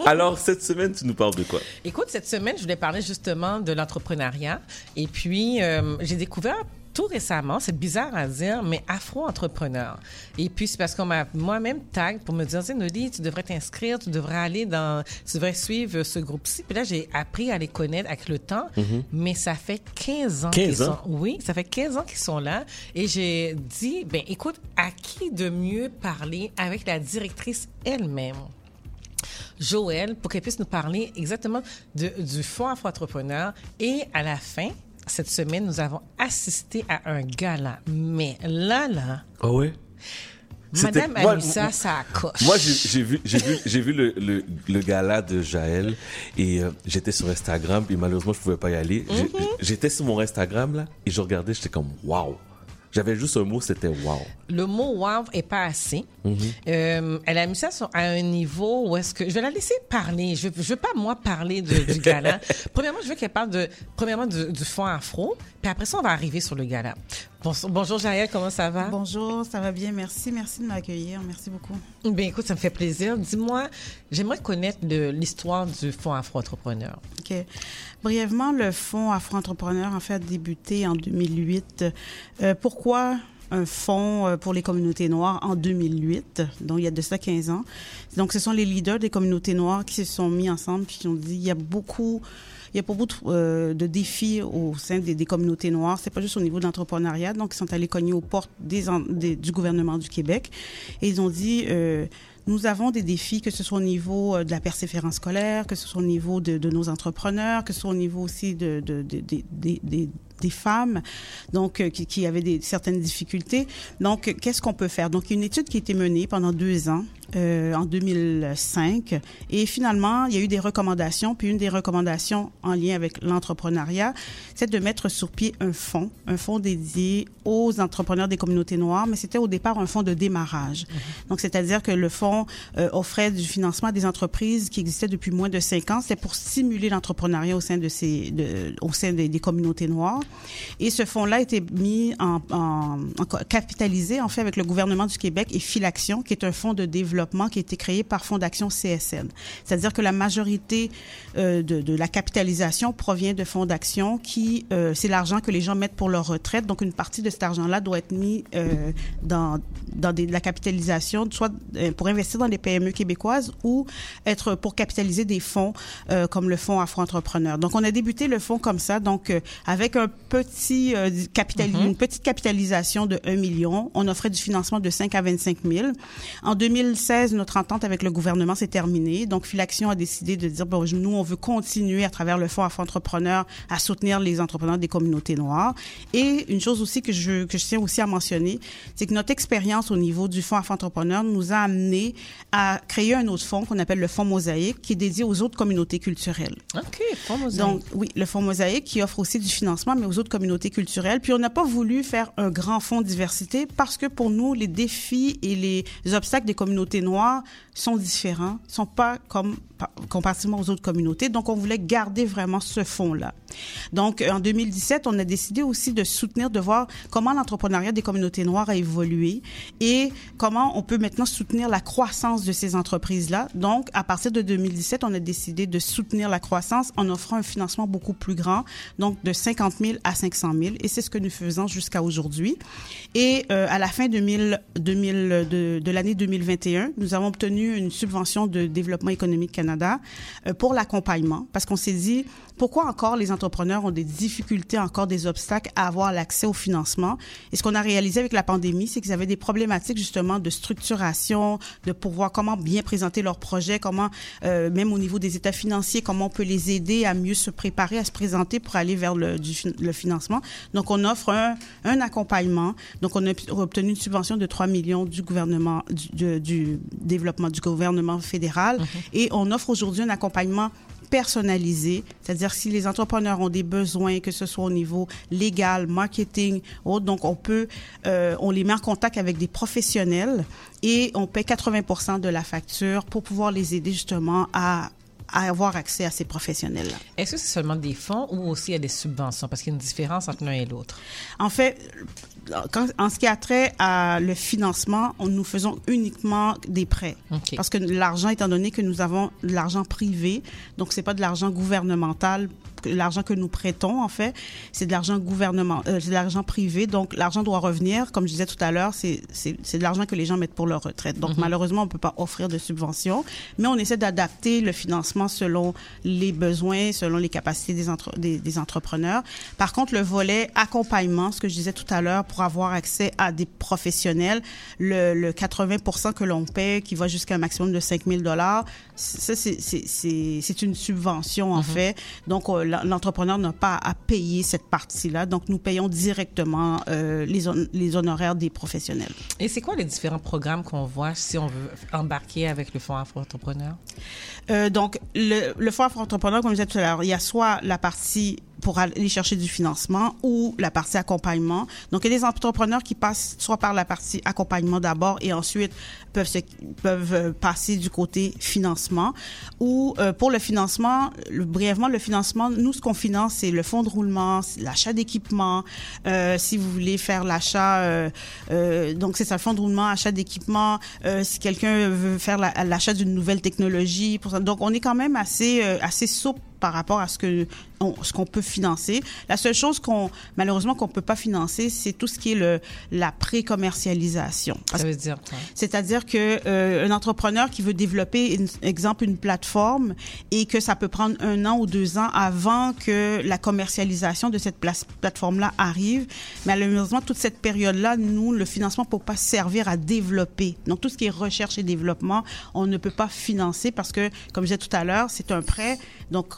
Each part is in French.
Alors, cette semaine, tu nous parles de quoi? Écoute, cette semaine, je voulais parler justement de l'entrepreneuriat. Et puis, euh, j'ai découvert tout récemment, c'est bizarre à dire, mais afro-entrepreneur. Et puis, c'est parce qu'on m'a moi-même tag pour me dire, Noli, tu devrais t'inscrire, tu devrais aller dans, tu devrais suivre ce groupe-ci. Puis là, j'ai appris à les connaître avec le temps, mais ça fait 15 ans 15 qu'ils ans? sont, oui, ça fait 15 ans qu'ils sont là. Et j'ai dit, ben, écoute, à qui de mieux parler avec la directrice elle-même? Joël pour qu'elle puisse nous parler exactement de, du Fonds Afro-Entrepreneur. Et à la fin, cette semaine, nous avons assisté à un gala. Mais là, là, Ah ouais? C'était- Madame Anissa, ça accroche. Moi, j'ai vu, j'ai vu, j'ai vu le, le, le gala de Jaël et euh, j'étais sur Instagram et malheureusement, je pouvais pas y aller. Mm-hmm. J'étais sur mon Instagram là et je regardais, j'étais comme wow. J'avais juste un mot, c'était wow. le mot wow est pas assez. Mhm. Euh, elle a mis ça à un niveau où est-ce que je vais la laisser parler. Je, je veux pas moi parler de- du gala. premièrement, je veux qu'elle parle de premièrement du, du fond afro, puis après ça on va arriver sur le gala. Bonjour, bonjour Jaël, comment ça va? Bonjour, ça va bien, merci. Merci de m'accueillir, merci beaucoup. Ben écoute, ça me fait plaisir. Dis-moi, j'aimerais connaître l'histoire du fonds afro entrepreneur. OK. Brièvement, le Fonds Afro-Entrepreneur, en fait, a débuté en 2008. Euh, pourquoi un fonds euh, pour les communautés noires en 2008, donc il y a de ça 15 ans. Donc, ce sont les leaders des communautés noires qui se sont mis ensemble puis qui ont dit, il y a beaucoup... Il y a beaucoup de, euh, de défis au sein des, communautés noires. C'est pas juste au niveau de l'entrepreneuriat. Donc, ils sont allés cogner aux portes du gouvernement du Québec et ils ont dit euh, nous avons des défis, que ce soit au niveau euh, de la persévérance scolaire, que ce soit au niveau de, nos entrepreneurs, que ce soit au niveau aussi de- de- de- des femmes, donc euh, qui, qui avaient des, certaines difficultés. Donc, qu'est-ce qu'on peut faire? Donc, il y a une étude qui a été menée pendant deux ans, euh, en 2005, et finalement, il y a eu des recommandations. Puis une des recommandations en lien avec l'entrepreneuriat, c'est de mettre sur pied un fonds, un fonds dédié aux entrepreneurs des communautés noires, mais c'était au départ un fonds de démarrage. Donc, c'est-à-dire que le fonds euh, offrait du financement à des entreprises qui existaient depuis moins de cinq ans. C'était pour stimuler l'entrepreneuriat au sein de ces, de, au sein des, des communautés noires. Et ce fonds-là a été mis en, en, capitalisé en fait avec le gouvernement du Québec et Filaction, qui est un fonds de développement qui a été créé par Fondation CSN. C'est-à-dire que la majorité euh, de, de la capitalisation provient de fonds d'action qui, euh, c'est l'argent que les gens mettent pour leur retraite. Donc une partie de cet argent-là doit être mis euh, dans dans des, de la capitalisation, soit euh, pour investir dans des PME québécoises ou être pour capitaliser des fonds euh, comme le fonds Afro-Entrepreneur. Donc, on a débuté le fonds comme ça, donc euh, avec un petit euh, capital, une petite capitalisation de 1 million. On offrait du financement de 5 à 25 000. En 2016, notre entente avec le gouvernement s'est terminée. Donc, Filaction a décidé de dire, bon, nous, on veut continuer à travers le fonds Afro-Entrepreneur à soutenir les entrepreneurs des communautés noires. Et une chose aussi que je, que je tiens aussi à mentionner, c'est que notre expérience au niveau du fonds Afro-Entrepreneur nous a amené à créer un autre fonds qu'on appelle le fonds Mosaïque, qui est dédié aux autres communautés culturelles. OK, fonds mosaïque. Donc, oui, le Fonds Mosaïque qui offre aussi du financement, mais aux autres communautés culturelles. Puis, on n'a pas voulu faire un grand fonds de diversité parce que pour nous, les défis et les obstacles des communautés noires sont différents, sont pas comme comparativement aux autres communautés. Donc, on voulait garder vraiment ce fonds-là. Donc, en 2017, on a décidé aussi de soutenir, de voir comment l'entrepreneuriat des communautés noires a évolué et comment on peut maintenant soutenir la croissance de ces entreprises-là. Donc, à partir de 2017, on a décidé de soutenir la croissance en offrant un financement beaucoup plus grand, donc de 50 000 à 500 000. Et c'est ce que nous faisons jusqu'à aujourd'hui. Et euh, à la fin 2000, 2000 de, de l'année 2021, nous avons obtenu une subvention de Développement économique Euh, pour l'accompagnement, parce qu'on s'est dit, pourquoi encore les entrepreneurs ont des difficultés, encore des obstacles à avoir l'accès au financement? Et ce qu'on a réalisé avec la pandémie, c'est qu'ils avaient des problématiques justement de structuration, de pouvoir comment bien présenter leurs projets, comment, euh, même au niveau des états financiers, comment on peut les aider à mieux se préparer, à se présenter pour aller vers le, du, le financement. Donc, on offre un, un accompagnement. Donc, on a obtenu une subvention de 3 millions du gouvernement, du, du- du développement du gouvernement fédéral. Et on offre aujourd'hui un accompagnement personnalisé, c'est-à-dire si les entrepreneurs ont des besoins, que ce soit au niveau légal, marketing, autre, donc on peut, euh, on les met en contact avec des professionnels et on paie 80% de la facture pour pouvoir les aider justement à avoir accès à ces professionnels-là. Est-ce que c'est seulement des fonds ou aussi il y a des subventions? Parce qu'il y a une différence entre l'un et l'autre. En fait, quand, en ce qui a trait à le financement, on, nous faisons uniquement des prêts. Parce que l'argent, étant donné que nous avons de l'argent privé, donc c'est pas de l'argent gouvernemental, l'argent que nous prêtons en fait, c'est de l'argent gouvernement, euh, c'est de l'argent privé. Donc l'argent doit revenir, comme je disais tout à l'heure, c'est c'est c'est de l'argent que les gens mettent pour leur retraite. Donc malheureusement, on peut pas offrir de subventions, mais on essaie d'adapter le financement selon les besoins, selon les capacités des, entre- des, des entrepreneurs. Par contre, le volet accompagnement, ce que je disais tout à l'heure, pour avoir accès à des professionnels, le, le 80 que l'on paie, qui va jusqu'à un maximum de 5 000 dollars, ça c'est c'est- c'est c'est une subvention en fait. Donc euh, l'entrepreneur n'a pas à payer cette partie-là. Donc nous payons directement euh, les les honoraires des professionnels. Et c'est quoi les différents programmes qu'on voit si on veut embarquer avec le Fonds Afro-Entrepreneur? Euh, donc, le, le Fonds Afro-Entrepreneur, comme je disais tout à l'heure, il y a soit la partie pour aller chercher du financement ou la partie accompagnement. Donc, il y a des entrepreneurs qui passent soit par la partie accompagnement d'abord et ensuite peuvent se, peuvent euh, passer du côté financement. Ou euh, pour le financement, brièvement, le financement, nous, ce qu'on finance, c'est le fonds de roulement, l'achat d'équipements. Euh, si vous voulez faire l'achat, euh, euh, donc c'est ça, fonds de roulement, achat d'équipements. Euh, si quelqu'un veut faire la- l'achat d'une nouvelle technologie, donc on est quand même assez assez souple par rapport à ce que on- ce qu'on peut financer. La seule chose qu'on malheureusement qu'on peut pas financer, c'est tout ce qui est le la pré-commercialisation. Parce Ça veut dire quoi? c'est-à-dire que euh, un entrepreneur qui veut développer, une, exemple, une plateforme et que ça peut prendre un an ou deux ans avant que la commercialisation de cette place- plateforme-là arrive. Malheureusement, toute cette période-là, nous, le financement ne peut pas servir à développer. Donc, tout ce qui est recherche et développement, on ne peut pas financer parce que, comme je disais tout à l'heure, c'est un prêt. Donc,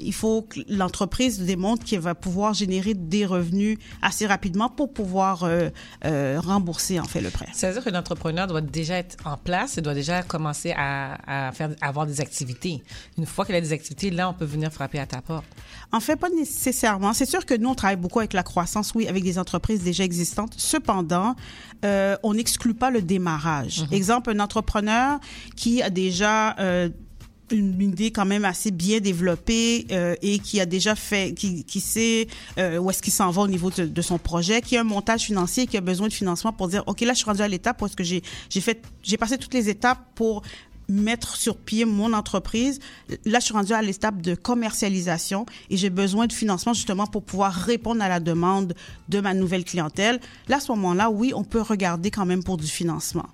il faut que l'entreprise démontre qu'elle va pouvoir générer des revenus assez rapidement pour pouvoir euh, euh, rembourser en fait le prêt. Ça veut dire que l'entrepreneur doit déjà être en place et doit déjà commencer à, à faire, à avoir des activités. Une fois qu'il a des activités, là, on peut venir frapper à ta porte. En fait, pas nécessairement. C'est sûr que nous, on travaille beaucoup avec la croissance, oui, avec des entreprises déjà existantes. Cependant, euh, on n'exclut pas le démarrage. Exemple, un entrepreneur qui a déjà euh, une idée quand même assez bien développée euh, et qui a déjà fait, qui, qui sait euh, où est-ce qu'il s'en va au niveau de, de son projet, qui a un montage financier, qui a besoin de financement pour dire, ok, là, je suis rendu à l'étape est-ce que j'ai, j'ai fait, j'ai passé toutes les étapes pour mettre sur pied mon entreprise. Là, je suis rendue à l'étape de commercialisation et j'ai besoin de financement justement pour pouvoir répondre à la demande de ma nouvelle clientèle. Là, à ce moment-là, oui, on peut regarder quand même pour du financement.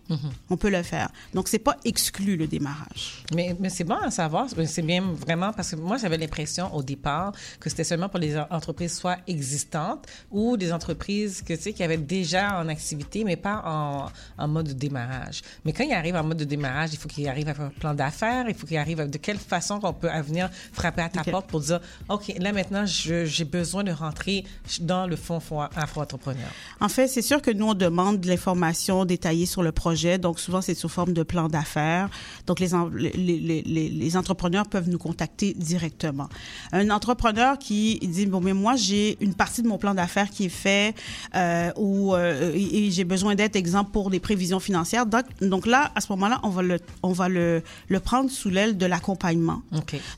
On peut le faire. Donc, c'est pas exclu le démarrage. Mais, mais c'est bon à savoir. C'est bien vraiment parce que moi, j'avais l'impression au départ que c'était seulement pour les en- entreprises soit existantes ou des entreprises que, tu sais, qui avaient déjà en activité, mais pas en, en mode de démarrage. Mais quand il arrive en mode de démarrage, il faut qu'il arrive avec un plan d'affaires, il faut qu'il arrive de quelle façon qu'on peut à venir frapper à ta porte pour dire, OK, là maintenant, j'ai besoin de rentrer dans le fonds afro-entrepreneur. En fait, c'est sûr que nous, on demande de l'information détaillée sur le projet. Donc, souvent, c'est sous forme de plan d'affaires. Donc, les, en- les, les, les, les entrepreneurs peuvent nous contacter directement. Un entrepreneur qui dit, bon, mais moi, j'ai une partie de mon plan d'affaires qui est fait euh, ou euh, et j'ai besoin d'être exemple pour des prévisions financières. Donc, donc là, à ce moment-là, on va le, on va le, le prendre sous l'aile de l'accompagnement.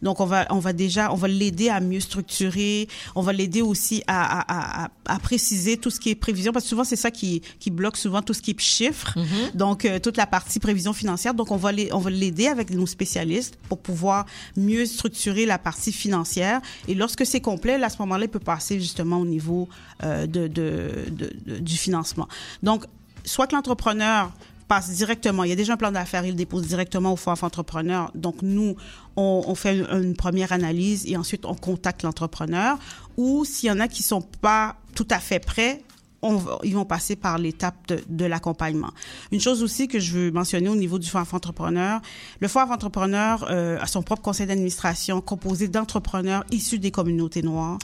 Donc, on va, on va déjà, on va l'aider à mieux structurer. On va l'aider aussi à, à, à, à préciser tout ce qui est prévision, parce que souvent, c'est ça qui, qui bloque souvent tout ce qui est chiffres. Donc, euh, toute la partie prévision financière. Donc, on va les- on va l'aider avec nos spécialistes pour pouvoir mieux structurer la partie financière. Et lorsque c'est complet, là, à ce moment-là, il peut passer justement au niveau euh, de, de, de, de- du financement. Donc, soit que l'entrepreneur passe directement, il y a déjà un plan d'affaires, il le dépose directement au fonds entrepreneur. Donc, nous, on, on fait une première analyse et ensuite on contacte l'entrepreneur. Ou s'il y en a qui sont pas tout à fait prêts, on va- ils vont passer par l'étape de, de l'accompagnement. Une chose aussi que je veux mentionner au niveau du Fonds entrepreneur, le Fonds entrepreneur euh, a son propre conseil d'administration composé d'entrepreneurs issus des communautés noires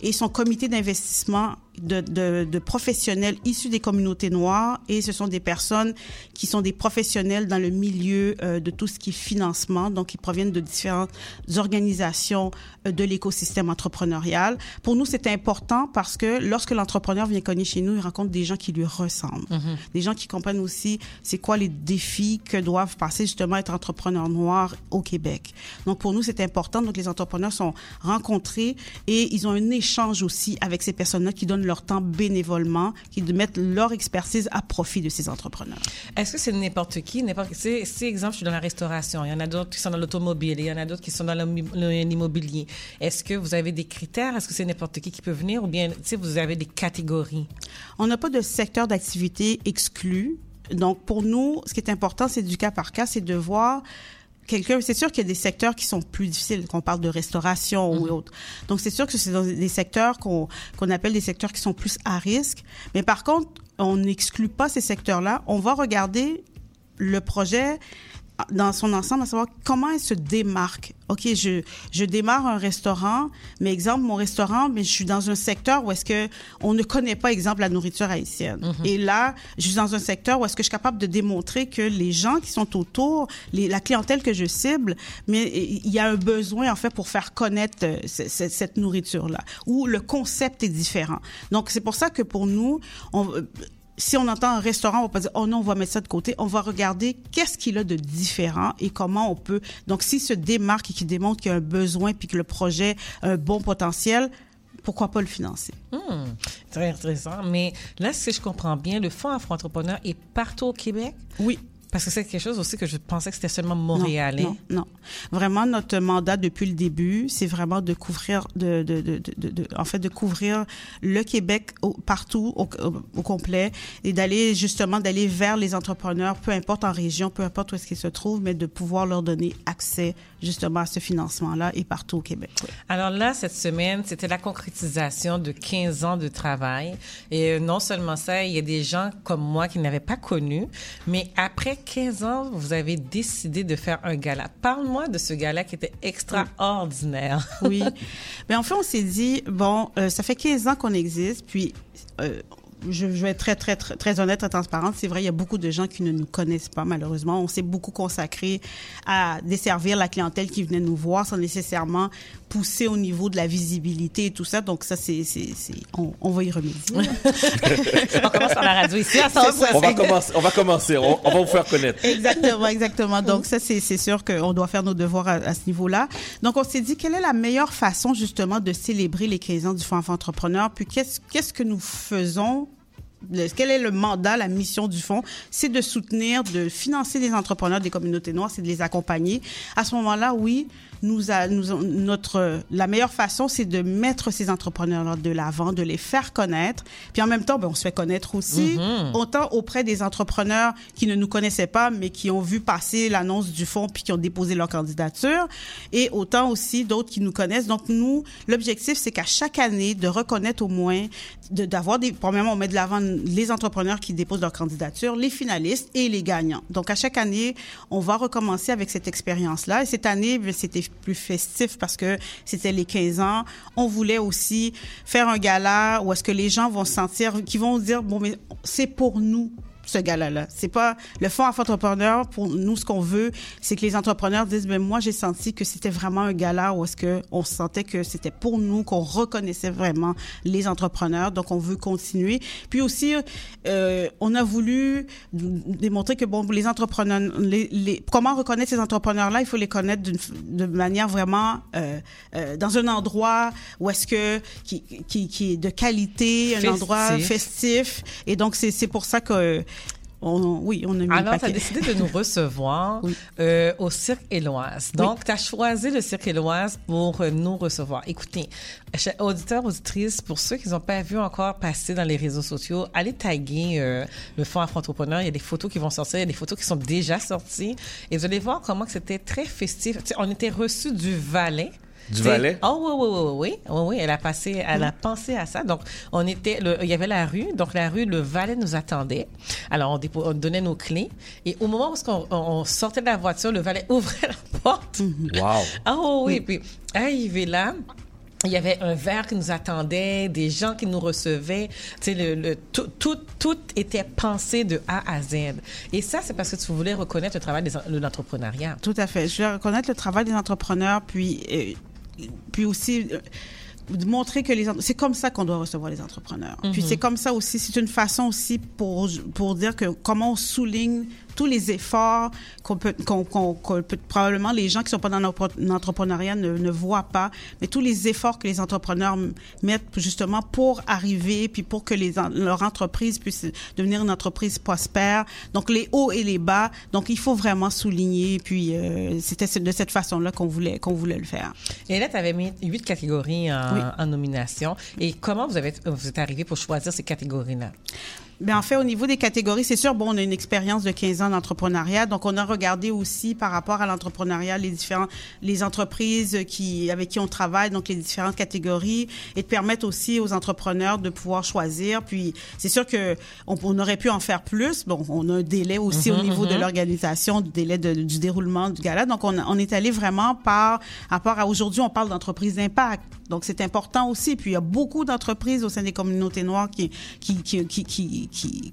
et son comité d'investissement de, de, de, professionnels issus des communautés noires et ce sont des personnes qui sont des professionnels dans le milieu euh, de tout ce qui est financement, donc ils proviennent de différentes organisations euh, de l'écosystème entrepreneurial. Pour nous, c'est important parce que lorsque l'entrepreneur vient cogner chez nous, il rencontre des gens qui lui ressemblent, mm-hmm. des gens qui comprennent aussi c'est quoi les défis que doivent passer justement être entrepreneurs noirs au Québec. Donc pour nous, c'est important. Donc les entrepreneurs sont rencontrés et ils ont un échange aussi avec ces personnes-là qui donnent leur temps bénévolement, qui mettent leur expertise à profit de ces entrepreneurs. Est-ce que c'est n'importe qui, n'importe c'est, c'est exemple, je suis dans la restauration, il y en a d'autres qui sont dans l'automobile, il y en a d'autres qui sont dans l'immobilier. Est-ce que vous avez des critères? Est-ce que c'est n'importe qui qui peut venir ou bien, tu vous avez des catégories? On n'a pas de secteur d'activité exclu. Donc, pour nous, ce qui est important, c'est du cas par cas, c'est de voir quelqu'un, c'est sûr qu'il y a des secteurs qui sont plus difficiles, qu'on parle de restauration ou mhm. autre. Donc, c'est sûr que c'est dans des secteurs qu'on qu'on appelle des secteurs qui sont plus à risque. Mais par contre, on n'exclut pas ces secteurs-là. On va regarder le projet dans son ensemble, à savoir comment elle se démarque. OK, je, je démarre un restaurant, mais exemple, mon restaurant, mais je suis dans un secteur où est-ce que on ne connaît pas, exemple, la nourriture haïtienne. Mhm. Et là, je suis dans un secteur où est-ce que je suis capable de démontrer que les gens qui sont autour, les, la clientèle que je cible, mais il y a un besoin, en fait, pour faire connaître euh, cette, cette nourriture-là, où le concept est différent. Donc, c'est pour ça que pour nous, on, si on entend un restaurant, on va pas dire oh non, on va mettre ça de côté. On va regarder qu'est-ce qu'il a de différent et comment on peut. Donc, s'il se démarque et qu'il démontre qu'il y a un besoin puis que le projet a un bon potentiel, pourquoi pas le financer? Hmm, très intéressant. Mais là, si je comprends bien, le Fonds Afro-Entrepreneur est partout au Québec? Oui. Parce que c'est quelque chose aussi que je pensais que c'était seulement montréalais. Non, non, Vraiment, notre mandat depuis le début, c'est vraiment de couvrir, de, de, de, de, en fait, de couvrir le Québec partout au, au, complet et d'aller justement d'aller vers les entrepreneurs, peu importe en région, peu importe où est-ce qu'ils se trouvent, mais de pouvoir leur donner accès justement à ce financement-là et partout au Québec. Alors là, cette semaine, c'était la concrétisation de 15 ans de travail. Et non seulement ça, il y a des gens comme moi qui n'avaient pas connu, mais après 15 ans, vous avez décidé de faire un gala. Parle-moi de ce gala qui était extraordinaire. Oui. Mais en fait, on s'est dit, bon, euh, ça fait 15 ans qu'on existe, puis euh, je, vais être très, très, très, très honnête, très transparente. C'est vrai, il y a beaucoup de gens qui ne nous connaissent pas, malheureusement. On s'est beaucoup consacré à desservir la clientèle qui venait nous voir sans nécessairement pousser au niveau de la visibilité et tout ça. Donc, ça, c'est, c'est, on, on, va y remédier. on commence par la radio ici. on, va commencer, on va commencer. On, va vous faire connaître. Exactement, exactement. Donc, ça, c'est, c'est sûr qu'on doit faire nos devoirs à, ce niveau-là. Donc, on s'est dit, quelle est la meilleure façon, justement, de célébrer les 15 ans du Fonds Entrepreneur? Puis, qu'est-ce, qu'est-ce que nous faisons? Quel est le mandat, la mission du fonds C'est de soutenir, de financer les entrepreneurs des communautés noires, c'est de les accompagner. À ce moment-là, oui, nous, a, nous notre la meilleure façon, c'est de mettre ces entrepreneurs de l'avant, de les faire connaître. Puis en même temps, ben, on se fait connaître aussi, mm-hmm. autant auprès des entrepreneurs qui ne nous connaissaient pas, mais qui ont vu passer l'annonce du fonds puis qui ont déposé leur candidature, et autant aussi d'autres qui nous connaissent. Donc nous, l'objectif, c'est qu'à chaque année, de reconnaître au moins, d'avoir des, premièrement, on met de l'avant les entrepreneurs qui déposent leur candidature, les finalistes et les gagnants. Donc à chaque année, on va recommencer avec cette expérience-là. Et cette année, ben, c'était plus festif parce que c'était les 15 ans. On voulait aussi faire un gala où est-ce que les gens vont se sentir, qui vont dire, bon, mais c'est pour nous ce gala-là. C'est pas le fonds entrepreneur. Pour nous, ce qu'on veut, c'est que les entrepreneurs disent, ben moi, j'ai senti que c'était vraiment un gala où est-ce que on sentait que c'était pour nous, qu'on reconnaissait vraiment les entrepreneurs. Donc, on veut continuer. Puis aussi, euh, on a voulu démontrer que bon, les entrepreneurs, les, les comment reconnaître ces entrepreneurs-là, il faut les connaître de manière vraiment euh, euh, dans un endroit où est-ce que qui, qui, qui est de qualité, un endroit festif. Et donc, c'est pour ça que oui, on a mis Alors, tu as décidé de nous recevoir euh, au Cirque Éloise. Donc, tu as choisi le Cirque Éloise pour euh, nous recevoir. Écoutez, auditeurs, auditrices, pour ceux qui n'ont pas vu encore passer dans les réseaux sociaux, allez taguer euh, le Fonds Afro-Entrepreneur. Il y a des photos qui vont sortir, il y a des photos qui sont déjà sorties. Et vous allez voir comment c'était très festif. on était reçus du Valais. Du Valais? Oh oui, oui, oui, oui, oui, oui, elle a passé, elle a pensé à ça. Donc, on était, il y avait la rue, donc la rue, le Valais nous attendait. Alors, on, donnait nos clés et au moment où on, sortait de la voiture, le Valais ouvrait la porte. Wow. Oh oui, puis arrivé là, il y avait un verre qui nous attendait, des gens qui nous recevaient. Tu sais, le, le, tout, tout, tout était pensé de A à Z. Et ça, c'est parce que tu voulais reconnaître le travail de l'entrepreneuriat. Tout à fait. Je voulais reconnaître le travail des entrepreneurs, puis, puis aussi... Euh, montrer que les c'est comme ça qu'on doit recevoir les entrepreneurs. Puis mhm. c'est comme ça aussi, c'est une façon aussi pour pour dire que comment on souligne tous les efforts qu'on peut, qu'on, peut, probablement les gens qui sont pas dans l'entrepreneuriat ne, ne voient pas, mais tous les efforts que les entrepreneurs mettent justement pour arriver, puis pour que les, leur entreprise puisse devenir une entreprise prospère. Donc les hauts et les bas. Donc il faut vraiment souligner. Puis euh, c'était de cette façon-là qu'on voulait qu'on voulait le faire. Et là, tu avais mis huit catégories en, en, nomination. Et comment vous avez vous êtes arrivé pour choisir ces catégories-là? Bien, en fait, au niveau des catégories, c'est sûr, bon, on a une expérience de 15 ans d'entrepreneuriat, donc on a regardé aussi par rapport à l'entrepreneuriat les différents, les entreprises qui, avec qui on travaille, donc les différentes catégories, et de permettre aussi aux entrepreneurs de pouvoir choisir. Puis, c'est sûr que on, aurait pu en faire plus. Bon, on a un délai aussi au mhm, niveau de mhm. l'organisation, du délai du déroulement du gala. Donc, on, on est allé vraiment par rapport à aujourd'hui, on parle d'entreprise d'impact. Donc, c'est important aussi. Puis, il y a beaucoup d'entreprises au sein des communautés noires qui, qui, qui, qui qui,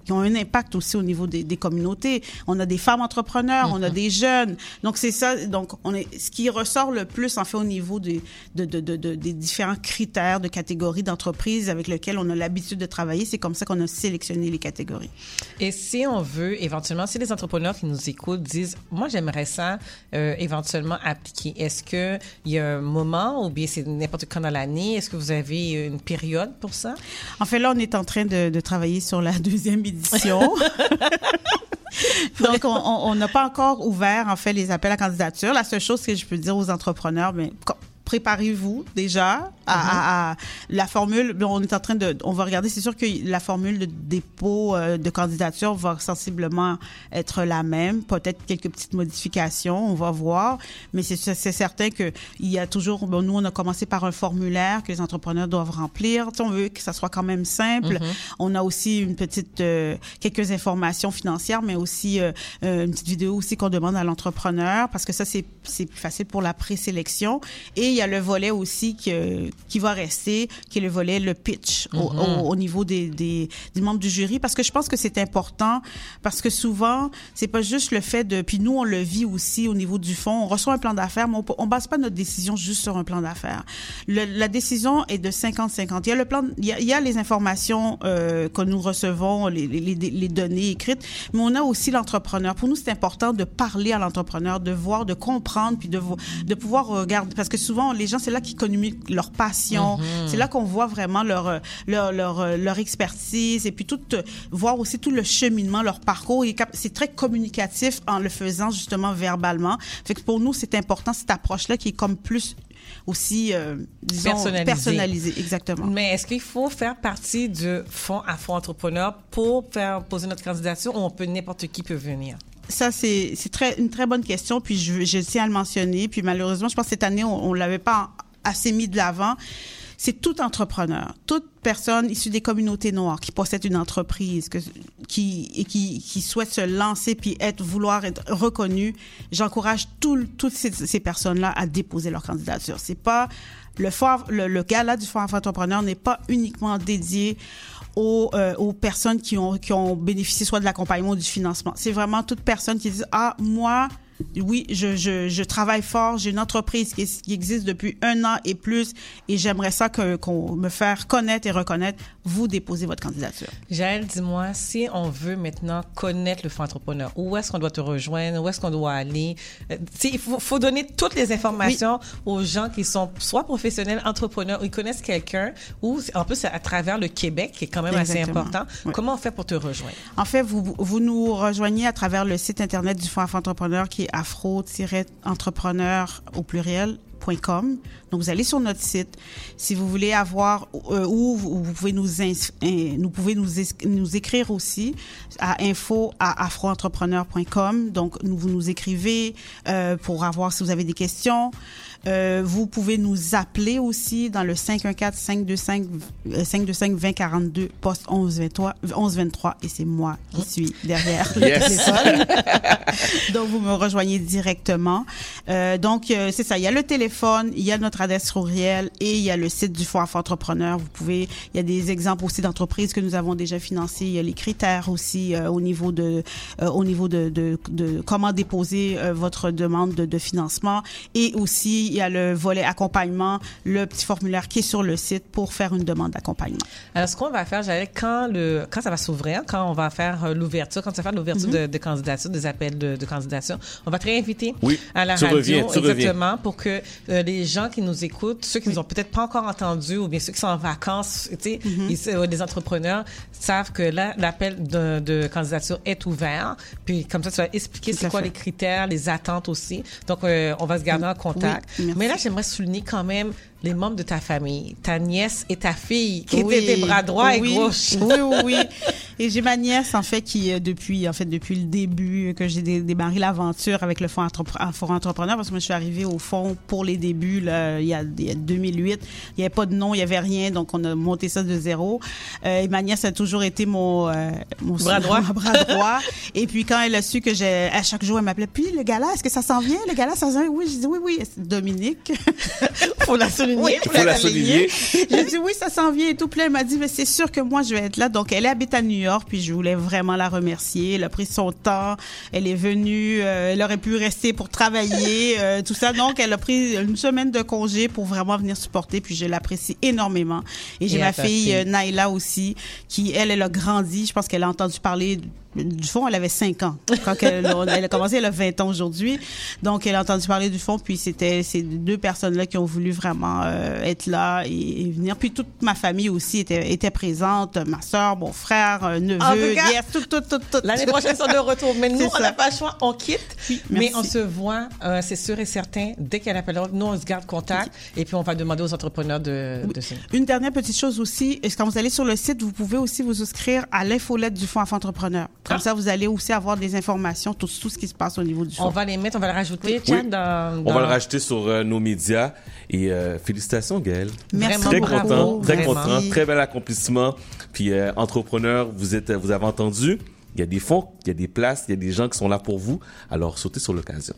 ont un impact aussi au niveau des, des communautés. On a des femmes entrepreneurs, on a mhm. des jeunes. Donc c'est ça. Donc on est ce qui ressort le plus en fait au niveau des de, de, de, des différents critères de catégories d'entreprises avec lesquelles on a l'habitude de travailler. C'est comme ça qu'on a sélectionné les catégories. Et si on veut éventuellement, si les entrepreneurs qui nous écoutent disent, moi j'aimerais ça euh, éventuellement appliquer, est-ce que il y a un moment ou bien c'est n'importe quand dans l'année? Est-ce que vous avez une période pour ça En fait, là, on est en train de, de travailler sur la deuxième édition. Donc, on n'a pas encore ouvert, en fait, les appels à candidature. La seule chose que je peux dire aux entrepreneurs, mais préparez-vous déjà à, la formule. On est en train de, on va regarder. C'est sûr que la formule de dépôt euh, de candidature va sensiblement être la même. Peut-être quelques petites modifications. On va voir. Mais c'est certain que il y a toujours. Bon, nous, on a commencé par un formulaire que les entrepreneurs doivent remplir. on veut que ça soit quand même simple. Mm-hmm. On a aussi une petite, euh, quelques informations financières, mais aussi euh, une petite vidéo aussi qu'on demande à l'entrepreneur parce que ça c'est c'est plus facile pour la présélection. Et il y a le volet aussi que, qui va rester, qui est le volet, le pitch au, mm-hmm. niveau des, des, des, membres du jury, parce que je pense que c'est important, parce que souvent, c'est pas juste le fait de, puis nous, on le vit aussi au niveau du fond, on reçoit un plan d'affaires, mais on, on base pas notre décision juste sur un plan d'affaires. La décision est de 50-50. Il y a le plan, il y a, il y a les informations euh, que nous recevons, les, les, les, données écrites, mais on a aussi l'entrepreneur. Pour nous, c'est important de parler à l'entrepreneur, de voir, de comprendre, puis de, de pouvoir regarder, parce que souvent, les gens, c'est là qu'ils communiquent leur passion. Mhm. C'est là qu'on voit vraiment leur, leur, leur, leur, expertise et puis tout, voir aussi tout le cheminement, leur parcours. C'est très communicatif en le faisant justement verbalement. Fait que pour nous, c'est important cette approche-là qui est comme plus aussi, euh, disons, personnalisée. exactement. Mais est-ce qu'il faut faire partie du fonds Afro-Entrepreneur pour faire poser notre candidature ou on peut, n'importe qui peut venir? Ça, c'est très, une très bonne question. Puis je, je tiens à le mentionner. Puis malheureusement, je pense que cette année, on ne l'avait pas assez mis de l'avant. C'est tout entrepreneur, toute personne issue des communautés noires qui possède une entreprise, que, qui, et qui, qui souhaite se lancer puis être, vouloir être reconnue. J'encourage toutes ces, ces personnes-là à déposer leur candidature. C'est pas le, fort, le, le gala du Fonds Entrepreneur n'est pas uniquement dédié aux, euh, aux personnes qui ont, qui ont bénéficié soit de l'accompagnement ou du financement. C'est vraiment toute personne qui dit, ah, moi, oui, je, je, je travaille fort, j'ai une entreprise qui, qui, existe depuis un an et plus et j'aimerais ça qu'on me faire connaître et reconnaître. Vous déposez votre candidature. Jaël, dis-moi, si on veut maintenant connaître le fonds entrepreneur, où est-ce qu'on doit te rejoindre, où est-ce qu'on doit aller? Euh, il faut, faut, donner toutes les informations aux gens qui sont soit professionnels, entrepreneurs, ou ils connaissent quelqu'un, ou en plus à travers le Québec, qui est quand même assez important. Comment on fait pour te rejoindre? En fait, vous, vous nous rejoignez à travers le site Internet du Fonds Entrepreneur qui est afro-entrepreneur au pluriel .com. Donc vous allez sur notre site. Si vous voulez avoir euh, où vous, pouvez nous nous pouvez nous, nous écrire aussi à info à afroentrepreneur.com. Donc vous nous écrivez euh, pour avoir si vous avez des questions. Euh, vous pouvez nous appeler aussi dans le 514-525-2042, poste 1123, 1123 et c'est moi qui suis derrière le téléphone. donc, vous me rejoignez directement. Euh, donc, euh, c'est ça. Il y a le téléphone, il y a notre adresse courriel et il y a le site du Fonds Entrepreneur. Vous pouvez, il y a des exemples aussi d'entreprises que nous avons déjà financées. Il y a les critères aussi euh, au niveau de, euh, au niveau de, de, de comment déposer euh, votre demande de, de financement et aussi il y a le volet accompagnement, le petit formulaire qui est sur le site pour faire une demande d'accompagnement. Alors, ce qu'on va faire, j'allais, quand le, quand ça va s'ouvrir, quand on va faire euh, l'ouverture, quand ça va faire l'ouverture Mhm. de, de candidature, des appels de, de candidature, on va te réinviter Oui, à la tu radio, reviens, tu reviens. exactement, pour que euh, les gens qui nous écoutent, ceux qui nous ont peut-être pas encore entendus, ou bien ceux qui sont en vacances, tu sais, ils- euh, les entrepreneurs savent que là, l'appel de, de candidature est ouvert. Puis comme ça, tu vas expliquer c'est quoi fait. les critères, les attentes aussi. Donc, euh, on va se garder en contact. Oui, Mais là, j'aimerais souligner quand même les membres de ta famille, ta nièce et ta fille, qui Oui. étaient tes bras droits oui. et gauche. Oui, oui, oui. Et j'ai ma nièce, en fait, qui, euh, depuis, en fait, depuis le début que j'ai dé- démarré l'aventure avec le Fonds, Entrepre- Fonds Entrepreneur, parce que moi, je suis arrivée au fond pour les débuts, là, il y a, il y a 2008. Il n'y avait pas de nom, il n'y avait rien, donc on a monté ça de zéro. Euh, et ma nièce a toujours été mon, euh, mon Bras droit. mon bras droit. Et puis, quand elle a su que j'ai, à chaque jour, elle m'appelait, puis le gala, est-ce que ça s'en vient? Le gala, ça s'en vient? Oui, je dis oui, oui. Dominique. Faut la souligner. Oui, Il faut la souligner. J'ai dit oui, ça s'en vient et tout. Là, elle m'a dit, mais c'est sûr que moi, je vais être là. Donc, elle habite à New York, puis je voulais vraiment la remercier. Elle a pris son temps. Elle est venue. euh, elle aurait pu rester pour travailler, euh, tout ça. Donc, elle a pris une semaine de congé pour vraiment venir supporter. Puis je l'apprécie énormément. Et j'ai ma fille, fille. euh, Naïla aussi, qui, elle, elle a grandi. Je pense qu'elle a entendu parler du- fond, elle avait 5 ans. Quand elle, elle a commencé, elle a 20 ans aujourd'hui. Donc, elle a entendu parler du fond, puis c'était ces deux personnes-là qui ont voulu vraiment euh, être là et, et venir. Puis toute ma famille aussi était, était présente, ma soeur, mon frère, un neveu, En tout cas, yes, tout, tout, tout, tout. L'année prochaine, sont de retour. Mais nous, on n'a pas le choix, on quitte. Oui, mais on se voit, euh, c'est sûr et certain, dès qu'elle appellera, nous, on se garde contact et puis on va demander aux entrepreneurs de, de signer. Une dernière petite chose aussi, quand vous allez sur le site, vous pouvez aussi vous inscrire à l'infolette du Fonds Afro-Entrepreneur. Comme Ah. ça, vous allez aussi avoir des informations, tout, tout ce qui se passe au niveau du On fonds. va les mettre, on va les rajouter, Oui. dans, On dans- va le rajouter sur euh, nos médias. Et euh, félicitations, Gaëlle. Merci Très beaucoup. content, très vraiment. content, très bel accomplissement. Puis euh, entrepreneur, vous êtes, vous avez entendu, il y a des fonds, il y a des places, il y a des gens qui sont là pour vous. Alors sautez sur l'occasion.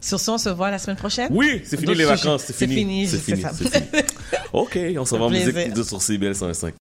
Sur ce, on se voit la semaine prochaine? Oui, c'est fini les vacances, c'est C'est fini, c'est fini, ça. c'est fini. Ok, on s'en va en musique de sur CBL 105.